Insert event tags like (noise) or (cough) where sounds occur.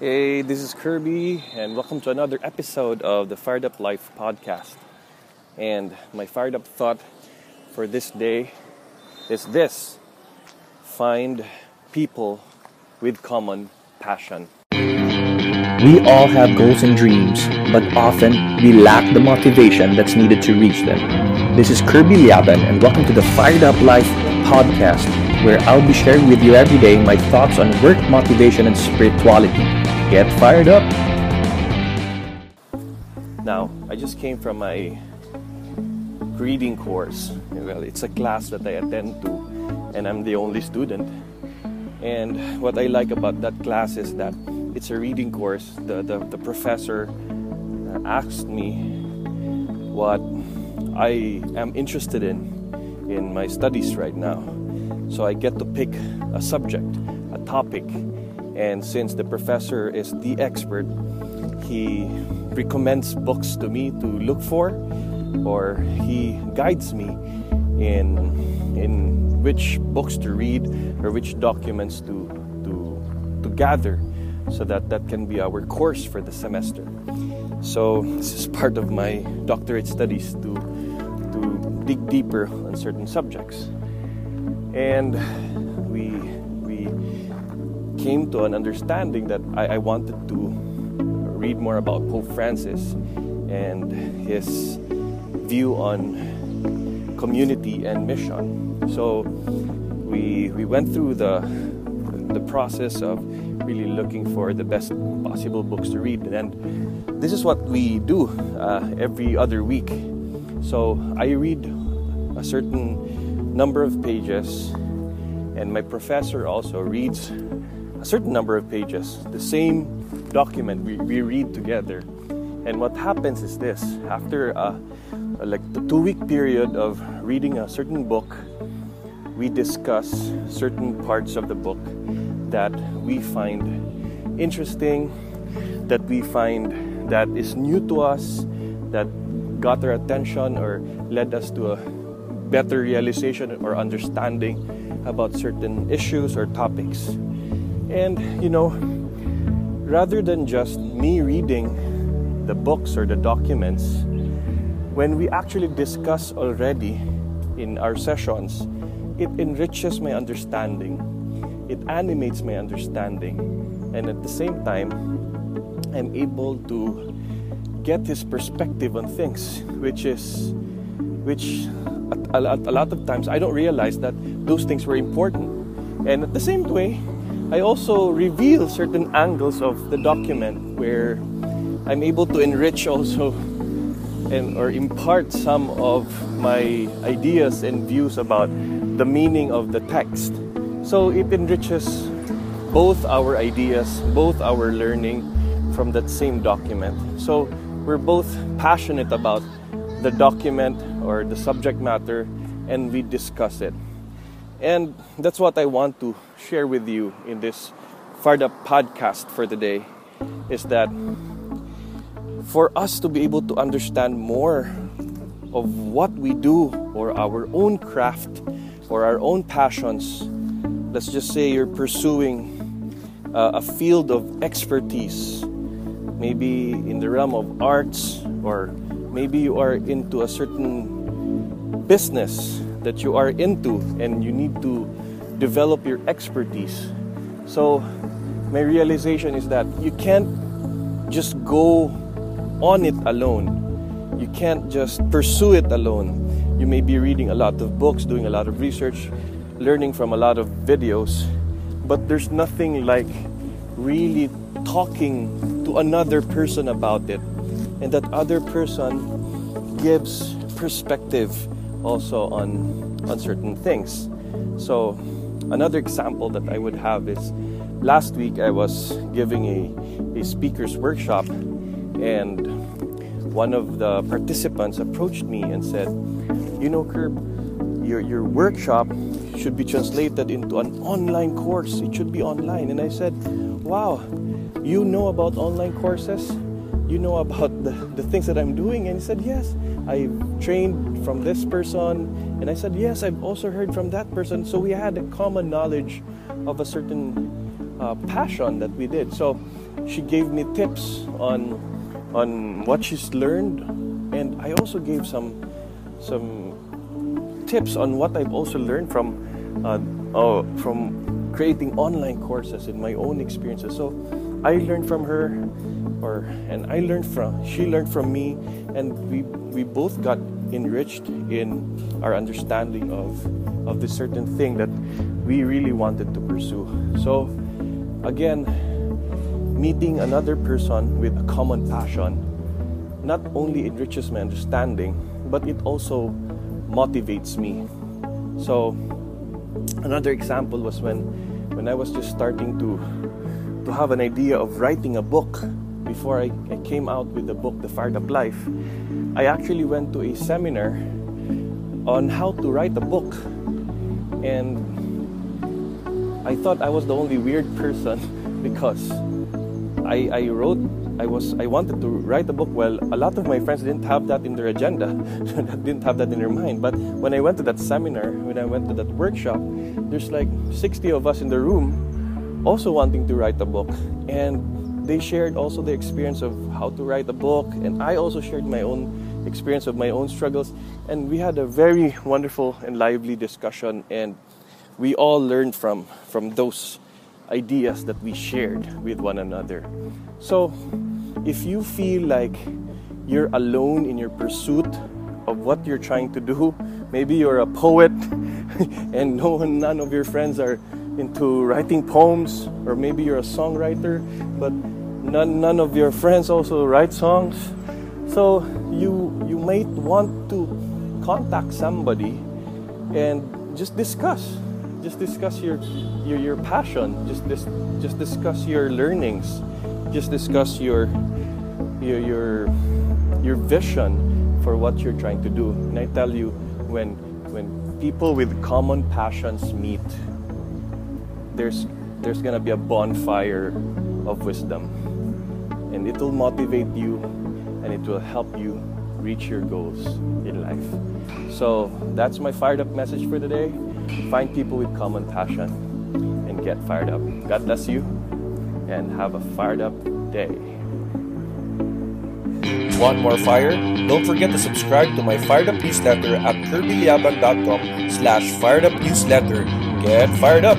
Hey, this is Kirby, and welcome to another episode of the Fired Up Life podcast. And my fired up thought for this day is this find people with common passion. We all have goals and dreams, but often we lack the motivation that's needed to reach them. This is Kirby Llaban, and welcome to the Fired Up Life podcast, where I'll be sharing with you every day my thoughts on work, motivation, and spirituality. Get fired up! Now, I just came from my reading course. Well, it's a class that I attend to, and I'm the only student. And what I like about that class is that it's a reading course. The, the, the professor asked me what I am interested in in my studies right now. So I get to pick a subject, a topic, and since the professor is the expert, he recommends books to me to look for, or he guides me in in which books to read or which documents to to to gather, so that that can be our course for the semester. So this is part of my doctorate studies to to dig deeper on certain subjects, and came to an understanding that I, I wanted to read more about Pope Francis and his view on community and mission. So we we went through the the process of really looking for the best possible books to read, and this is what we do uh, every other week. So I read a certain number of pages, and my professor also reads a certain number of pages, the same document we, we read together. And what happens is this after uh, like the two week period of reading a certain book, we discuss certain parts of the book that we find interesting, that we find that is new to us, that got our attention or led us to a better realization or understanding about certain issues or topics. And you know, rather than just me reading the books or the documents, when we actually discuss already in our sessions, it enriches my understanding, it animates my understanding, and at the same time, I'm able to get his perspective on things, which is, which a, a, a lot of times I don't realize that those things were important. And at the same way, I also reveal certain angles of the document where I'm able to enrich also and or impart some of my ideas and views about the meaning of the text. So it enriches both our ideas, both our learning from that same document. So we're both passionate about the document or the subject matter and we discuss it. And that's what I want to share with you in this Up podcast for today is that for us to be able to understand more of what we do or our own craft or our own passions, let's just say you're pursuing uh, a field of expertise, maybe in the realm of arts, or maybe you are into a certain business that you are into and you need to develop your expertise. So, my realization is that you can't just go on it alone. You can't just pursue it alone. You may be reading a lot of books, doing a lot of research, learning from a lot of videos, but there's nothing like really talking to another person about it. And that other person gives perspective also on, on certain things. So, another example that I would have is last week I was giving a, a speaker's workshop, and one of the participants approached me and said, You know, Kerb, your, your workshop should be translated into an online course. It should be online. And I said, Wow, you know about online courses? You know about the, the things that I'm doing? And he said, Yes, I've trained from this person. And I said, Yes, I've also heard from that person. So we had a common knowledge of a certain uh, passion that we did. So she gave me tips on on what she's learned, and I also gave some some tips on what I've also learned from uh, oh, from creating online courses in my own experiences. So I learned from her, or and I learned from she learned from me, and we we both got enriched in our understanding of of this certain thing that we really wanted to pursue. So again, meeting another person with a common passion not only enriches my understanding, but it also motivates me. So another example was when when I was just starting to to have an idea of writing a book before I, I came out with the book The Fired Up Life. I actually went to a seminar on how to write a book and I thought I was the only weird person (laughs) because I, I wrote I was I wanted to write a book. Well, a lot of my friends didn't have that in their agenda, (laughs) didn't have that in their mind. But when I went to that seminar, when I went to that workshop, there's like 60 of us in the room, also wanting to write a book, and they shared also the experience of how to write a book, and I also shared my own experience of my own struggles, and we had a very wonderful and lively discussion, and we all learned from from those ideas that we shared with one another. So, if you feel like you're alone in your pursuit of what you're trying to do, maybe you're a poet (laughs) and no one, none of your friends are into writing poems, or maybe you're a songwriter, but none, none of your friends also write songs. So you you might want to contact somebody and just discuss just discuss your your, your passion just dis, just discuss your learnings just discuss your your your your vision for what you're trying to do and i tell you when when people with common passions meet there's there's gonna be a bonfire of wisdom and it will motivate you and it will help you reach your goals in life so that's my fired up message for today find people with common passion and get fired up. God bless you and have a fired up day. Want more fire? Don't forget to subscribe to my Fired Up newsletter at kirbyllaban.com slash fired up newsletter. Get fired up!